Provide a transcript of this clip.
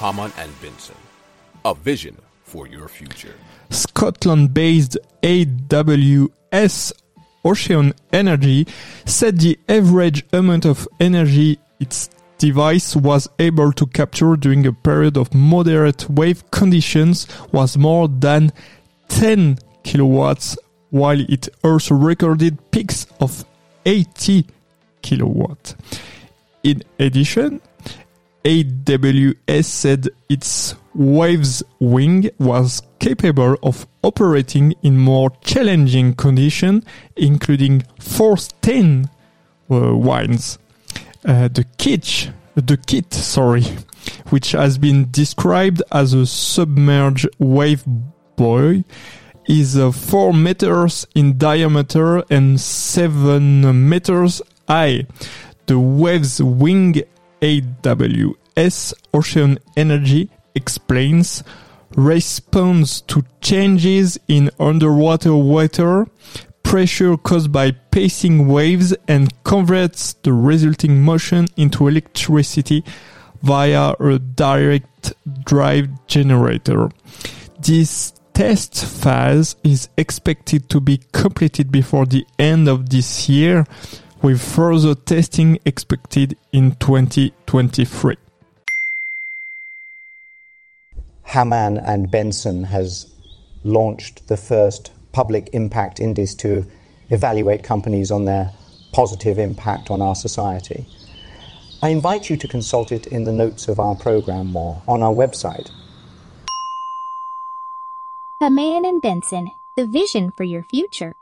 Hamann and Benson. A vision for your future. Scotland based AWS Ocean Energy said the average amount of energy its device was able to capture during a period of moderate wave conditions was more than 10 kilowatts, while it also recorded peaks of 80 kilowatts. In addition, AWS said its Waves wing was capable of operating in more challenging conditions, including force 10 uh, winds. Uh, the kit, the kit, sorry, which has been described as a submerged wave buoy, is uh, 4 meters in diameter and 7 meters high. The Waveswing AWS Ocean Energy explains responds to changes in underwater water pressure caused by pacing waves and converts the resulting motion into electricity via a direct drive generator. This test phase is expected to be completed before the end of this year, with further testing expected in 2023. Hamann and Benson has launched the first public impact index to evaluate companies on their positive impact on our society. I invite you to consult it in the notes of our program or on our website. Hamann and Benson, the vision for your future.